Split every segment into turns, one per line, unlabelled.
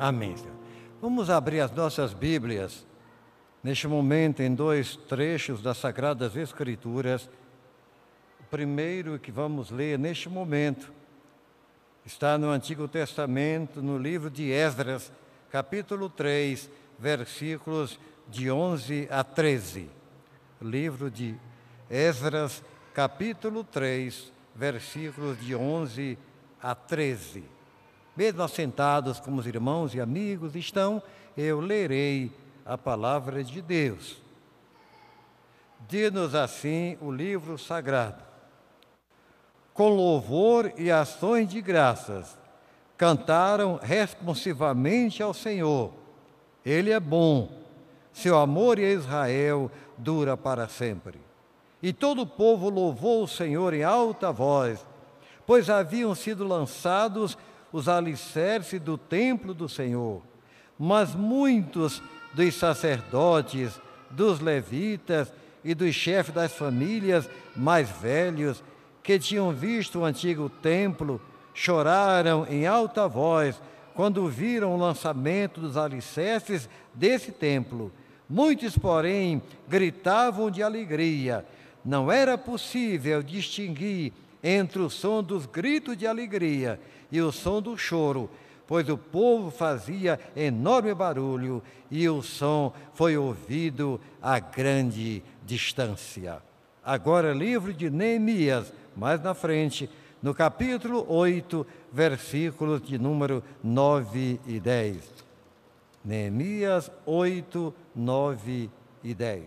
Amém. Vamos abrir as nossas Bíblias neste momento em dois trechos das Sagradas Escrituras. O primeiro que vamos ler neste momento está no Antigo Testamento, no livro de Esdras, capítulo 3, versículos de 11 a 13. Livro de Esdras, capítulo 3, versículos de 11 a 13. Mesmo assentados como os irmãos e amigos estão, eu lerei a palavra de Deus. Diz-nos assim o livro sagrado. Com louvor e ações de graças, cantaram responsivamente ao Senhor. Ele é bom, seu amor em Israel dura para sempre. E todo o povo louvou o Senhor em alta voz, pois haviam sido lançados os alicerces do templo do Senhor. Mas muitos dos sacerdotes, dos levitas e dos chefes das famílias mais velhos, que tinham visto o antigo templo, choraram em alta voz quando viram o lançamento dos alicerces desse templo. Muitos, porém, gritavam de alegria. Não era possível distinguir entre o som dos gritos de alegria e o som do choro, pois o povo fazia enorme barulho e o som foi ouvido a grande distância. Agora, livro de Neemias, mais na frente, no capítulo 8, versículos de número 9 e 10. Neemias 8, 9 e 10.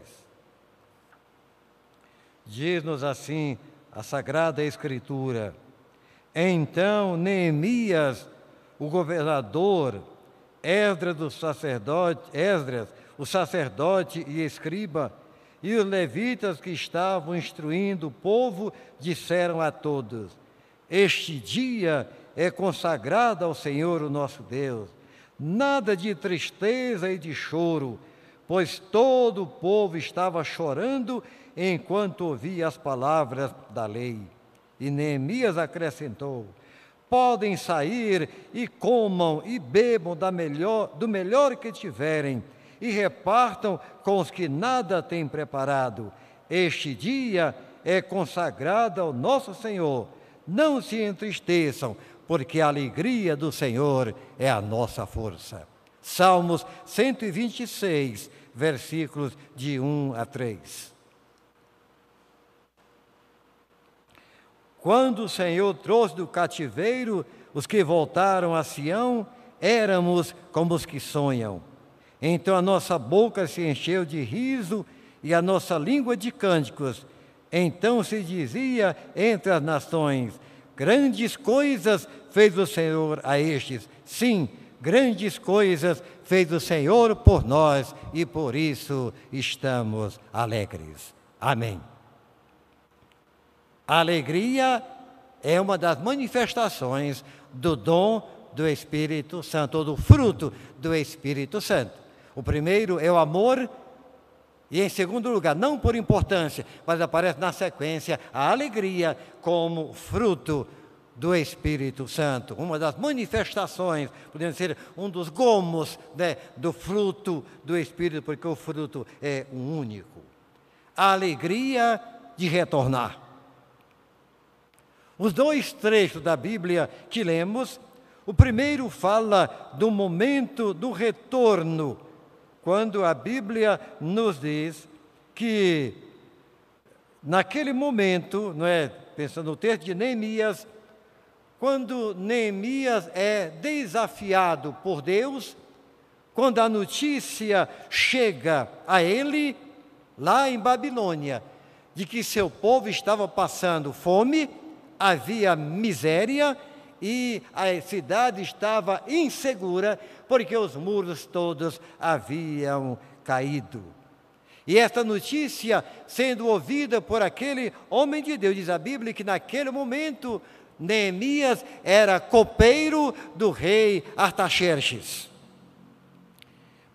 Diz-nos assim a Sagrada Escritura: então Neemias, o governador, Esdras, o sacerdote, Esdras, o sacerdote e escriba, e os levitas que estavam instruindo o povo disseram a todos: Este dia é consagrado ao Senhor o nosso Deus. Nada de tristeza e de choro, pois todo o povo estava chorando enquanto ouvia as palavras da lei. E Neemias acrescentou: Podem sair e comam e bebam da melhor, do melhor que tiverem, e repartam com os que nada têm preparado. Este dia é consagrado ao nosso Senhor. Não se entristeçam, porque a alegria do Senhor é a nossa força. Salmos 126, versículos de 1 a 3. Quando o Senhor trouxe do cativeiro os que voltaram a Sião, éramos como os que sonham. Então a nossa boca se encheu de riso e a nossa língua de cânticos. Então se dizia entre as nações: Grandes coisas fez o Senhor a estes. Sim, grandes coisas fez o Senhor por nós e por isso estamos alegres. Amém. A alegria é uma das manifestações do dom do Espírito Santo, ou do fruto do Espírito Santo. O primeiro é o amor, e em segundo lugar, não por importância, mas aparece na sequência a alegria como fruto do Espírito Santo, uma das manifestações, podemos dizer, um dos gomos né, do fruto do Espírito, porque o fruto é um único. A alegria de retornar. Os dois trechos da Bíblia que lemos, o primeiro fala do momento do retorno, quando a Bíblia nos diz que naquele momento, não é, pensando no texto de Neemias, quando Neemias é desafiado por Deus, quando a notícia chega a ele lá em Babilônia de que seu povo estava passando fome, havia miséria e a cidade estava insegura porque os muros todos haviam caído. E esta notícia, sendo ouvida por aquele homem de Deus, diz a Bíblia que naquele momento Neemias era copeiro do rei Artaxerxes.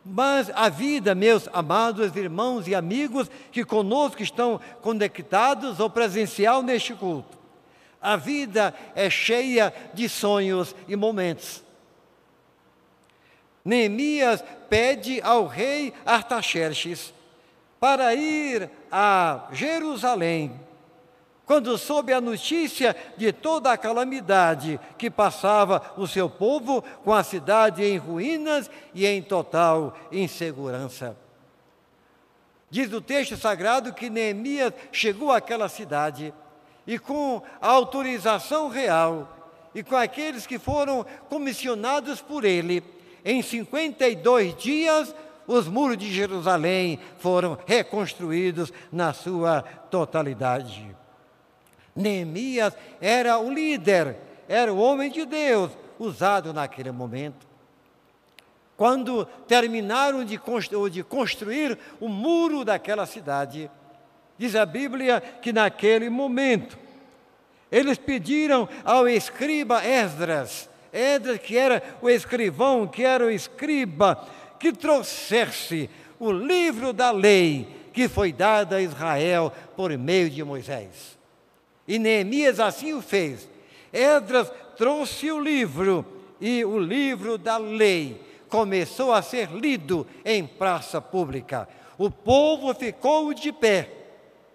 Mas a vida, meus amados irmãos e amigos que conosco estão conectados ou presencial neste culto, a vida é cheia de sonhos e momentos. Neemias pede ao rei Artaxerxes para ir a Jerusalém. Quando soube a notícia de toda a calamidade que passava o seu povo, com a cidade em ruínas e em total insegurança. Diz o texto sagrado que Neemias chegou àquela cidade e, com a autorização real e com aqueles que foram comissionados por ele, em 52 dias, os muros de Jerusalém foram reconstruídos na sua totalidade. Neemias era o líder, era o homem de Deus usado naquele momento. Quando terminaram de, constru de construir o muro daquela cidade, diz a Bíblia que naquele momento eles pediram ao escriba Esdras, Esdras que era o escrivão, que era o escriba, que trouxesse o livro da lei que foi dada a Israel por meio de Moisés. E Neemias assim o fez. Esdras trouxe o livro e o livro da lei começou a ser lido em praça pública. O povo ficou de pé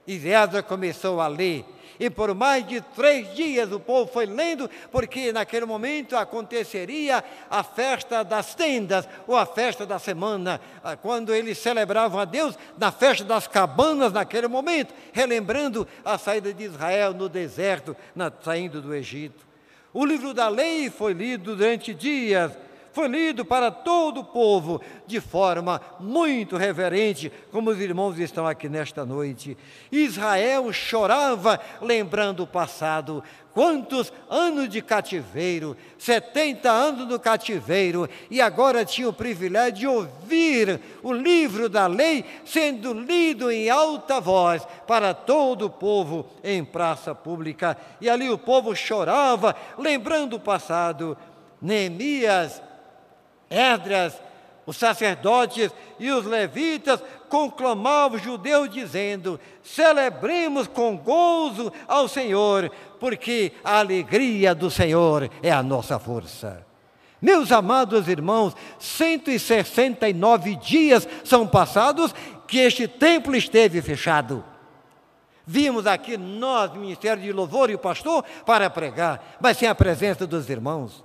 e Esdras começou a ler. E por mais de três dias o povo foi lendo, porque naquele momento aconteceria a festa das tendas, ou a festa da semana, ah, quando eles celebravam a Deus na festa das cabanas, naquele momento, relembrando a saída de Israel no deserto, na, saindo do Egito. O livro da lei foi lido durante dias, foi lido para todo o povo de forma muito reverente, como os irmãos estão aqui nesta noite. Israel chorava lembrando o passado. Quantos anos de cativeiro, 70 anos no cativeiro, e agora tinha o privilégio de ouvir o livro da lei sendo lido em alta voz para todo o povo em praça pública. E ali o povo chorava, lembrando o passado. Neemias Esdras, os sacerdotes e os levitas conclamavam os judeus, dizendo: celebremos com gozo ao Senhor, porque a alegria do Senhor é a nossa força. Meus amados irmãos, 169 dias são passados que este templo esteve fechado. Vimos aqui nós, Ministério de Louvor e o pastor, para pregar, mas sem a presença dos irmãos.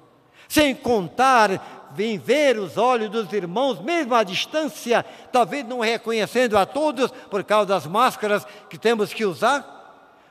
Sem contar vem ver os olhos dos irmãos, mesmo à distância, talvez não reconhecendo a todos por causa das máscaras que temos que usar,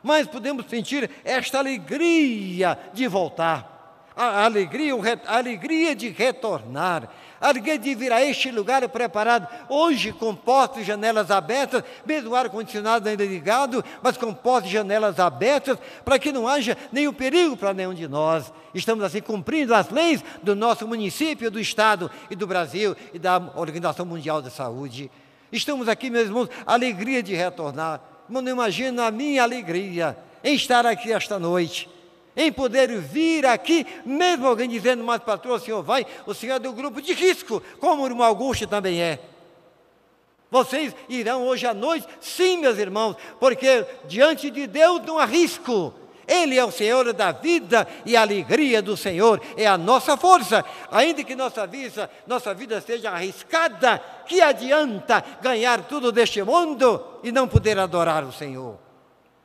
mas podemos sentir esta alegria de voltar, a alegria, a alegria de retornar, Alguém de vir a este lugar preparado, hoje com portas e janelas abertas, mesmo o ar-condicionado ainda ligado, mas com portas e janelas abertas, para que não haja nenhum perigo para nenhum de nós. Estamos assim cumprindo as leis do nosso município, do Estado e do Brasil e da Organização Mundial da Saúde. Estamos aqui, meus irmãos, alegria de retornar. Não imagina a minha alegria em estar aqui esta noite em poder vir aqui, mesmo alguém dizendo, mas patrão, o senhor vai, o senhor é do grupo de risco, como o irmão Augusto também é. Vocês irão hoje à noite? Sim, meus irmãos, porque diante de Deus não há risco. Ele é o Senhor da vida e a alegria do Senhor é a nossa força. Ainda que nossa vida, nossa vida seja arriscada, que adianta ganhar tudo deste mundo e não poder adorar o Senhor?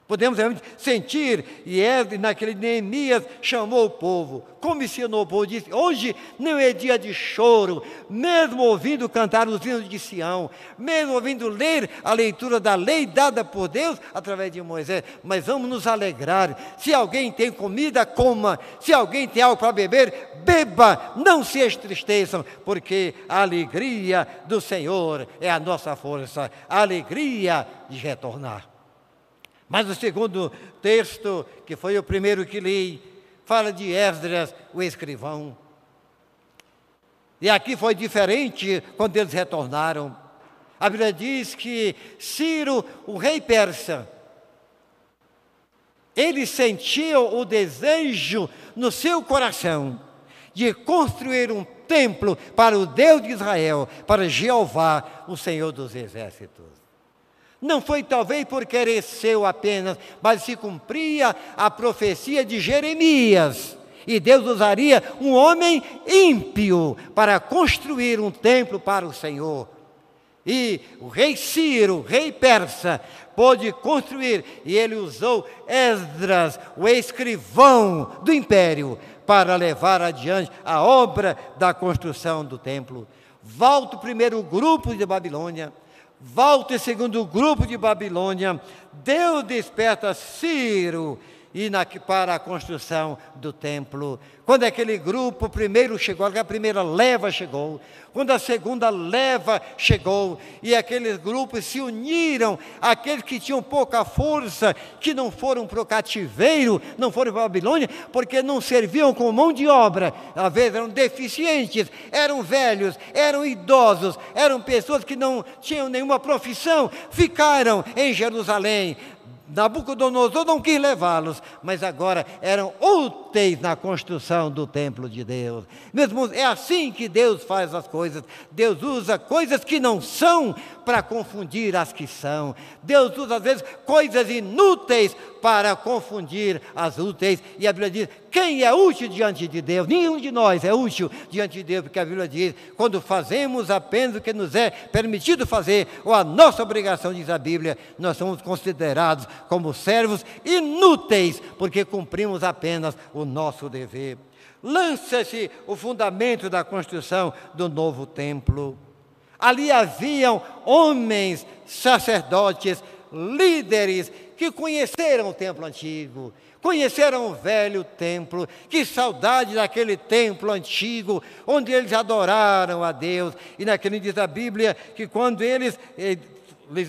Podemos realmente sentir, e é naquele Neemias chamou o povo, comissionou o povo, disse: Hoje não é dia de choro, mesmo ouvindo cantar os hinos de Sião, mesmo ouvindo ler a leitura da lei dada por Deus através de Moisés, mas vamos nos alegrar. Se alguém tem comida, coma, se alguém tem algo para beber, beba, não se entristeçam, porque a alegria do Senhor é a nossa força, a alegria de retornar. Mas o segundo texto, que foi o primeiro que li, fala de Esdras, o escrivão. E aqui foi diferente quando eles retornaram. A Bíblia diz que Ciro, o rei persa, ele sentiu o desejo no seu coração de construir um templo para o Deus de Israel, para Jeová, o Senhor dos exércitos. Não foi talvez por querer seu apenas, mas se cumpria a profecia de Jeremias.
E Deus usaria um homem ímpio para construir um templo para o Senhor. E o rei Ciro, rei persa, pôde construir, e ele usou Esdras, o escrivão do império, para levar adiante a obra da construção do templo. Volta o primeiro grupo de Babilônia, volta o segundo grupo de Babilônia, Deus desperta Ciro e na, para a construção do templo. Quando aquele grupo primeiro chegou, a primeira leva chegou, quando a segunda leva chegou, e aqueles grupos se uniram, aqueles que tinham pouca força, que não foram para o cativeiro, não foram para a Babilônia, porque não serviam como mão de obra, às vezes eram deficientes, eram velhos, eram idosos, eram pessoas que não tinham nenhuma profissão, ficaram em Jerusalém, Nabucodonosor não quis levá-los, mas agora eram úteis na construção do templo de Deus. Mesmo é assim que Deus faz as coisas. Deus usa coisas que não são para confundir as que são. Deus usa às vezes coisas inúteis para confundir as úteis. E a Bíblia diz: quem é útil diante de Deus? Nenhum de nós é útil diante de Deus, porque a Bíblia diz: quando fazemos apenas o que nos é permitido fazer, ou a nossa obrigação, diz a Bíblia, nós somos considerados como servos inúteis, porque cumprimos apenas o nosso dever. Lança-se o fundamento da construção do novo templo. Ali haviam homens, sacerdotes, líderes que conheceram o templo antigo, conheceram o velho templo, que saudade daquele templo antigo, onde eles adoraram a Deus. E naquele diz a Bíblia que quando eles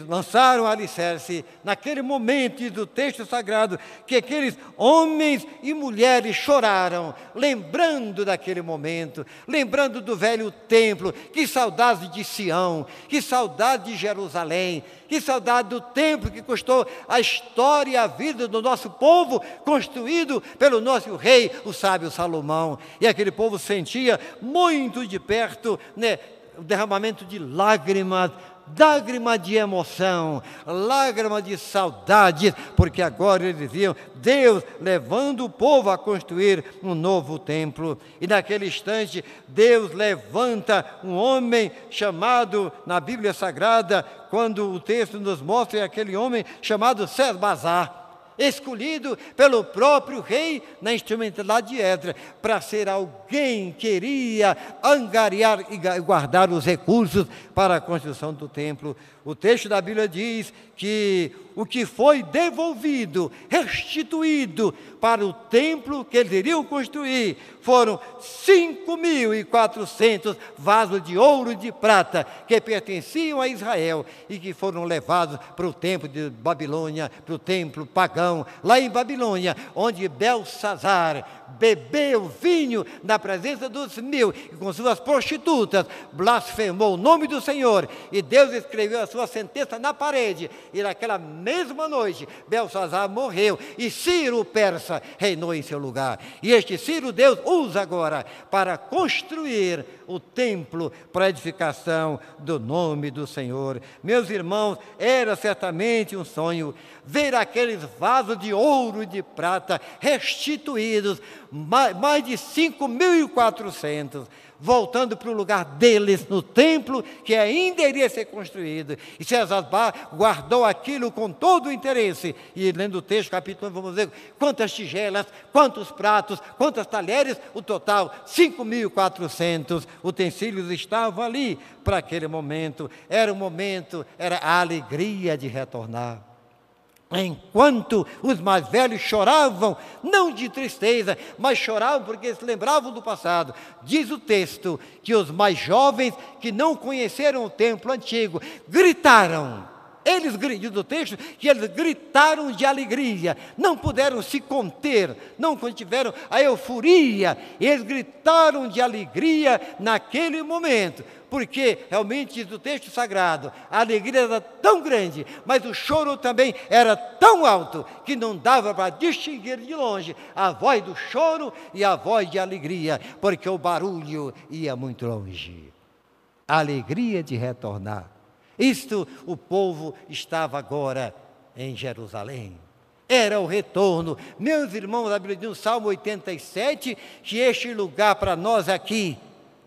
lançaram alicerce, naquele momento do texto sagrado, que aqueles homens e mulheres choraram, lembrando daquele momento, lembrando do velho templo, que saudade de Sião, que saudade de Jerusalém, que saudade do templo que custou a história e a vida do nosso povo, construído pelo nosso rei, o sábio Salomão. E aquele povo sentia muito de perto né, o derramamento de lágrimas lágrima de emoção, lágrima de saudade, porque agora eles viam Deus levando o povo a construir um novo templo. E naquele instante, Deus levanta um homem chamado na Bíblia Sagrada, quando o texto nos mostra é aquele homem chamado Sesbazar escolhido pelo próprio rei na instrumentalidade de Edra, para ser alguém que iria angariar e guardar os recursos para a construção do templo. O texto da Bíblia diz que o que foi devolvido, restituído para o templo que eles iriam construir, foram 5.400 vasos de ouro e de prata que pertenciam a Israel e que foram levados para o templo de Babilônia, para o templo pagão, lá em Babilônia, onde Belsazar bebeu vinho na presença dos mil e com suas prostitutas blasfemou o nome do Senhor e Deus escreveu a sua sentença na parede e naquela mesma noite Belsazar morreu e Ciro o persa reinou em seu lugar e este Ciro Deus usa agora para construir o templo para edificação do nome do Senhor. Meus irmãos, era certamente um sonho ver aqueles vasos de ouro e de prata restituídos, mais de 5.400 voltando para o lugar deles no templo que ainda iria ser construído. E César guardou aquilo com todo o interesse. E lendo o texto, capítulo 1, vamos ver quantas tigelas, quantos pratos, quantas talheres, o total 5.400 utensílios estavam ali para aquele momento. Era o momento, era a alegria de retornar. Enquanto os mais velhos choravam, não de tristeza, mas choravam porque se lembravam do passado. Diz o texto que os mais jovens que não conheceram o templo antigo gritaram. Eles, diz o texto, que eles gritaram de alegria, não puderam se conter, não contiveram a euforia, eles gritaram de alegria naquele momento, porque realmente diz o texto sagrado, a alegria era tão grande, mas o choro também era tão alto que não dava para distinguir de longe a voz do choro e a voz de alegria, porque o barulho ia muito longe. A alegria de retornar. Isto o povo estava agora em Jerusalém era o retorno. Meus irmãos, a Bíblia diz no Salmo 87 que este lugar para nós aqui,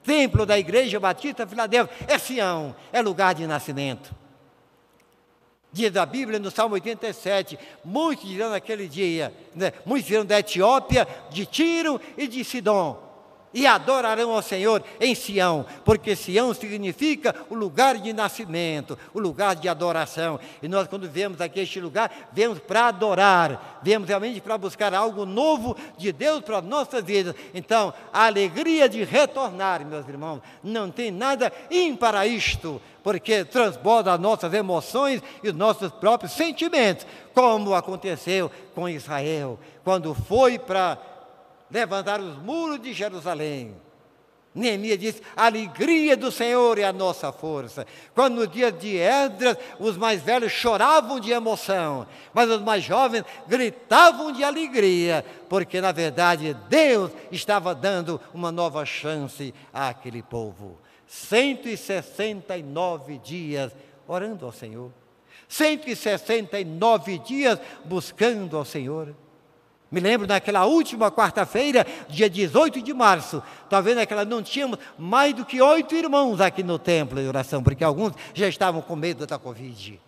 templo da Igreja Batista Filadélfia, é Sião, é lugar de nascimento. Diz a Bíblia no Salmo 87, muitos dirão naquele dia, né, muitos dirão da Etiópia, de Tiro e de Sidom e adorarão ao Senhor em Sião, porque Sião significa o lugar de nascimento, o lugar de adoração. E nós, quando vemos aqui este lugar, vemos para adorar, vemos realmente para buscar algo novo de Deus para nossas vidas. Então, a alegria de retornar, meus irmãos, não tem nada para isto, porque transborda as nossas emoções e os nossos próprios sentimentos, como aconteceu com Israel, quando foi para levantar os muros de Jerusalém. Neemias diz: a alegria do Senhor é a nossa força. Quando no dia de Esdras, os mais velhos choravam de emoção, mas os mais jovens gritavam de alegria, porque na verdade Deus estava dando uma nova chance àquele povo. 169 dias orando ao Senhor, 169 dias buscando ao Senhor. Me lembro naquela última quarta-feira, dia 18 de março, talvez naquela não tínhamos mais do que oito irmãos aqui no templo de oração, porque alguns já estavam com medo da Covid.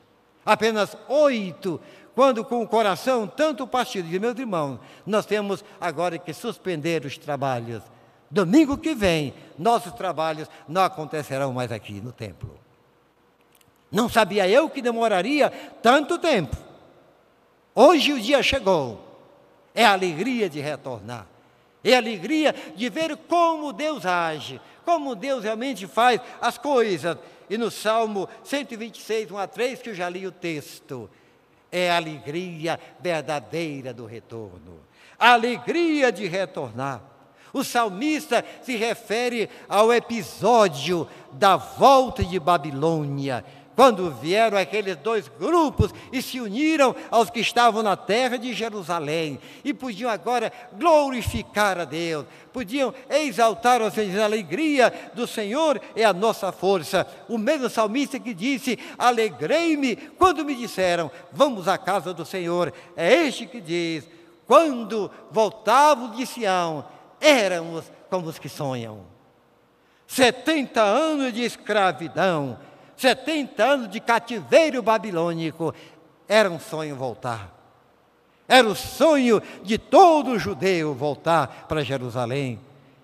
Apenas oito, quando com o coração tanto partido de meus irmãos, nós temos agora que suspender os trabalhos. Domingo que vem, nossos trabalhos não acontecerão mais aqui no templo. Não sabia eu que demoraria tanto tempo. Hoje o dia chegou é a alegria de retornar. É a alegria de ver como Deus age, como Deus realmente faz as coisas. E no Salmo 126, 1 a 3, que eu já li o texto, é a alegria verdadeira do retorno. A alegria de retornar. O salmista se refere ao episódio da volta de Babilônia, quando vieram aqueles dois grupos e se uniram aos que estavam na terra de Jerusalém, e podiam agora glorificar a Deus, podiam exaltar ou seja, a alegria do Senhor é a nossa força. O mesmo salmista que disse: Alegrei-me quando me disseram, vamos à casa do Senhor. É este que diz: quando voltávamos de Sião, éramos como os que sonham. 70 anos de escravidão, 70 anos de cativeiro babilônico, era um sonho voltar. Era o sonho de todo judeu voltar para Jerusalém.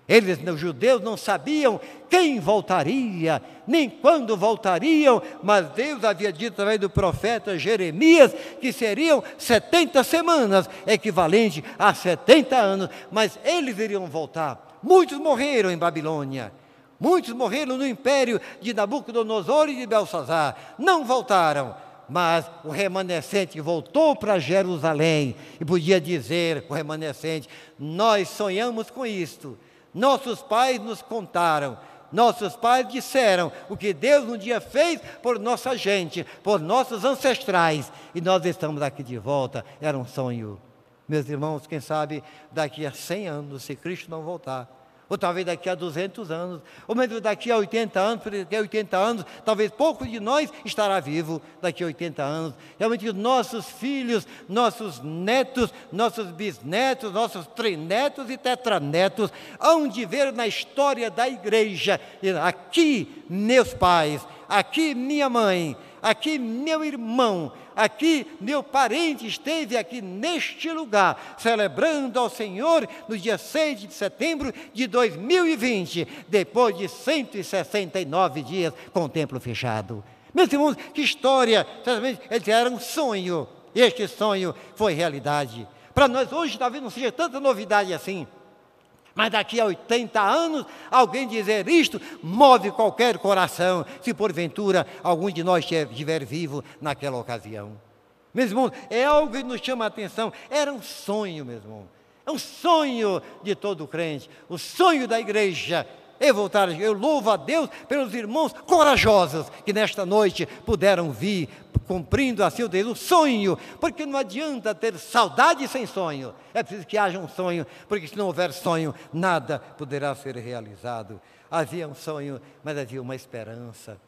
Eles, os judeus, não sabiam quem voltaria, nem quando voltariam, mas Deus havia dito através do profeta Jeremias que seriam 70 semanas, equivalente a 70 anos, mas eles iriam voltar. Muitos morreram em Babilônia. Muitos morreram no império de Nabucodonosor e de Belsazar. Não voltaram, mas o remanescente voltou para Jerusalém e podia dizer, o remanescente, nós sonhamos com isto. Nossos pais nos contaram, nossos pais disseram o que Deus um dia fez por nossa gente, por nossos ancestrais, e nós estamos aqui de volta. Era um sonho. Meus irmãos, quem sabe daqui a 100 anos, se Cristo não voltar, ou talvez daqui a 200 anos, ou mesmo daqui a 80 anos, porque daqui a 80 anos, talvez pouco de nós estará vivo daqui a 80 anos. Realmente, nossos filhos, nossos netos, nossos bisnetos, nossos trinetos e tetranetos hão de ver na história da igreja, aqui, meus pais, aqui, minha mãe, aqui, meu irmão, aqui meu parente esteve aqui neste lugar, celebrando ao Senhor no dia 6 de setembro de 2020, depois de 169 dias com o templo fechado. Meus irmãos, que história! Certamente eles era um sonho, este sonho foi realidade. Para nós hoje talvez não seja tanta novidade assim. Mas daqui a 80 anos, alguém dizer isto move qualquer coração, se porventura algum de nós estiver vivo naquela ocasião. Meus irmãos, é algo que nos chama a atenção. Era um sonho, meu irmão. É um sonho de todo crente. O sonho da igreja é voltar. Eu louvo a Deus pelos irmãos corajosos que nesta noite puderam vir cumprindo assim o deles, o sonho, porque não adianta ter saudade sem sonho, é preciso que haja um sonho, porque se não houver sonho, nada poderá ser realizado. Havia um sonho, mas havia uma esperança.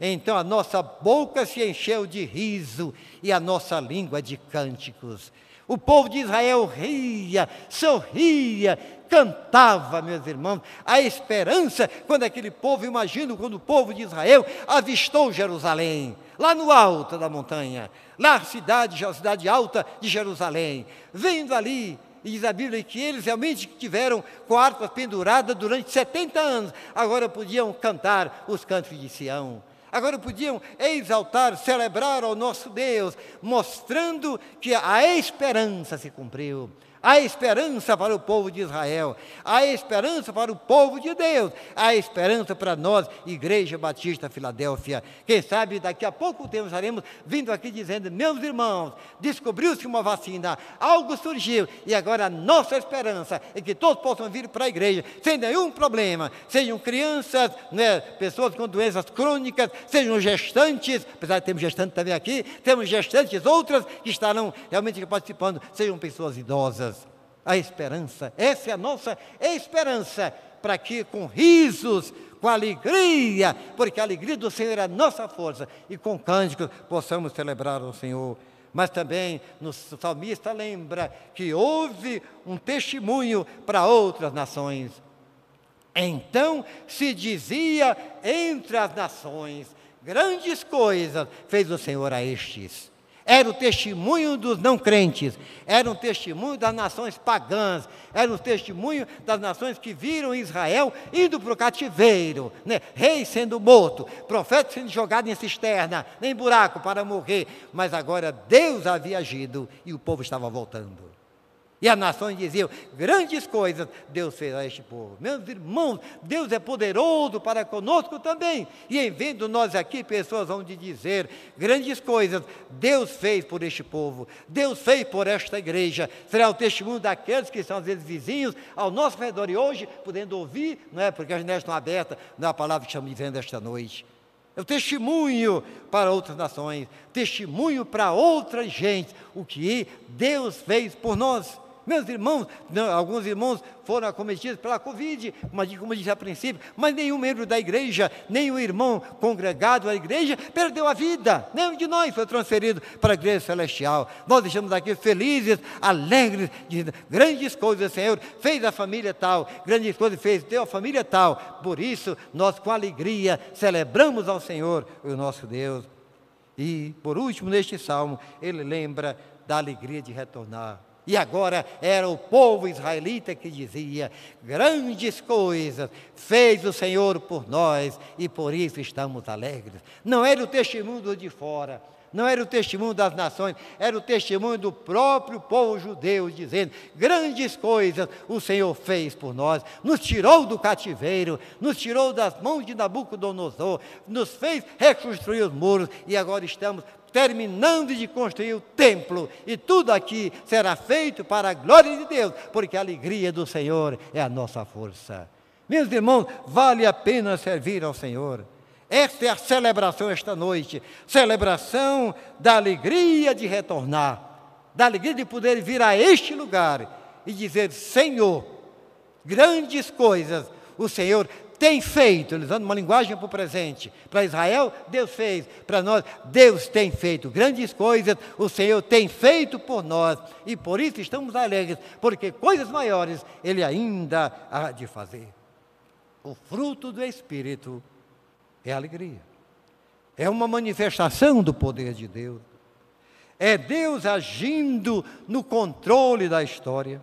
Então a nossa boca se encheu de riso e a nossa língua de cânticos. O povo de Israel ria, sorria, cantava, meus irmãos, a esperança quando aquele povo, imagino, quando o povo de Israel avistou Jerusalém, lá no alto da montanha, lá a cidade, a cidade alta de Jerusalém, vendo ali e diz a Bíblia que eles realmente tiveram com harpas penduradas durante 70 anos. Agora podiam cantar os cantos de Sião. Agora podiam exaltar, celebrar ao nosso Deus, mostrando que a esperança se cumpriu. Há esperança para o povo de Israel, há esperança para o povo de Deus, há esperança para nós, Igreja Batista Filadélfia. Quem sabe daqui a pouco tempo estaremos vindo aqui dizendo: meus irmãos, descobriu-se uma vacina, algo surgiu, e agora a nossa esperança é que todos possam vir para a igreja sem nenhum problema, sejam crianças, né, pessoas com doenças crônicas, sejam gestantes, apesar de termos gestantes também aqui, temos gestantes outras que estarão realmente participando, sejam pessoas idosas a esperança. Essa é a nossa esperança, para que com risos, com alegria, porque a alegria do Senhor é a nossa força, e com cânticos possamos celebrar o Senhor. Mas também o salmista lembra que houve um testemunho para outras nações. Então se dizia entre as nações: grandes coisas fez o Senhor a estes era o testemunho dos não crentes, era um testemunho das nações pagãs, era um testemunho das nações que viram Israel indo para o cativeiro, né? rei sendo morto, profeta sendo jogado em cisterna, em buraco para morrer, mas agora Deus havia agido e o povo estava voltando. E as nações diziam: grandes coisas Deus fez a este povo. Meus irmãos, Deus é poderoso para conosco também. E em vendo nós aqui, pessoas vão dizer: grandes coisas Deus fez por este povo, Deus fez por esta igreja. Será o testemunho daqueles que são às vezes vizinhos ao nosso redor e hoje, podendo ouvir, não é? Porque as janelas estão abertas, não é a palavra que estamos dizendo esta noite. É o testemunho para outras nações, testemunho para outra gente, o que Deus fez por nós. Meus irmãos, não, alguns irmãos foram acometidos pela Covid, como, como eu disse a princípio, mas nenhum membro da igreja, nenhum irmão congregado à igreja perdeu a vida. Nenhum de nós foi transferido para a igreja celestial. Nós estamos aqui felizes, alegres, dizendo: grandes coisas Senhor fez a família tal, grandes coisas fez, deu a família tal. Por isso, nós com alegria celebramos ao Senhor, o nosso Deus. E, por último, neste salmo, ele lembra da alegria de retornar e agora era o povo israelita que dizia: grandes coisas fez o Senhor por nós e por isso estamos alegres. Não era o testemunho de fora, não era o testemunho das nações, era o testemunho do próprio povo judeu, dizendo: grandes coisas o Senhor fez por nós, nos tirou do cativeiro, nos tirou das mãos de Nabucodonosor, nos fez reconstruir os muros e agora estamos terminando de construir o templo, e tudo aqui será feito para a glória de Deus, porque a alegria do Senhor é a nossa força. Meus irmãos, vale a pena servir ao Senhor. Esta é a celebração esta noite celebração da alegria de retornar, da alegria de poder vir a este lugar e dizer: Senhor, grandes coisas o Senhor tem feito, usando uma linguagem para o presente. Para Israel, Deus fez. Para nós, Deus tem feito grandes coisas, o Senhor tem feito por nós. E por isso estamos alegres, porque coisas maiores Ele ainda há de fazer. O fruto do Espírito é alegria. É uma manifestação do poder de Deus. É Deus agindo no controle da história.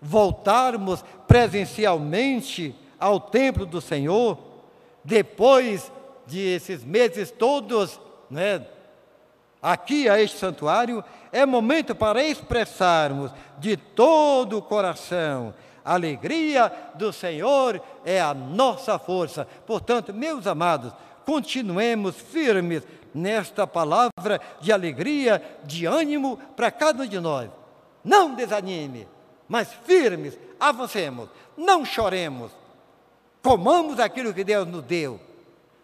Voltarmos presencialmente ao templo do Senhor, depois de esses meses todos, né, aqui a este santuário, é momento para expressarmos de todo o coração a alegria do Senhor é a nossa força. Portanto, meus amados, continuemos firmes nesta palavra de alegria, de ânimo para cada um de nós. Não desanime, mas firmes, avancemos, não choremos, Comamos aquilo que Deus nos deu.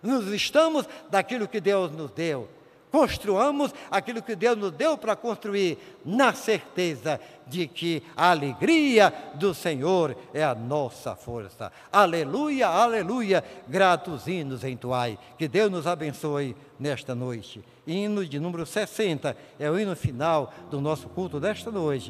Nos estamos daquilo que Deus nos deu. construamos aquilo que Deus nos deu para construir, na certeza de que a alegria do Senhor é a nossa força. Aleluia, aleluia, gratos hinos entoai. Que Deus nos abençoe nesta noite. Hino de número 60, é o hino final do nosso culto desta noite.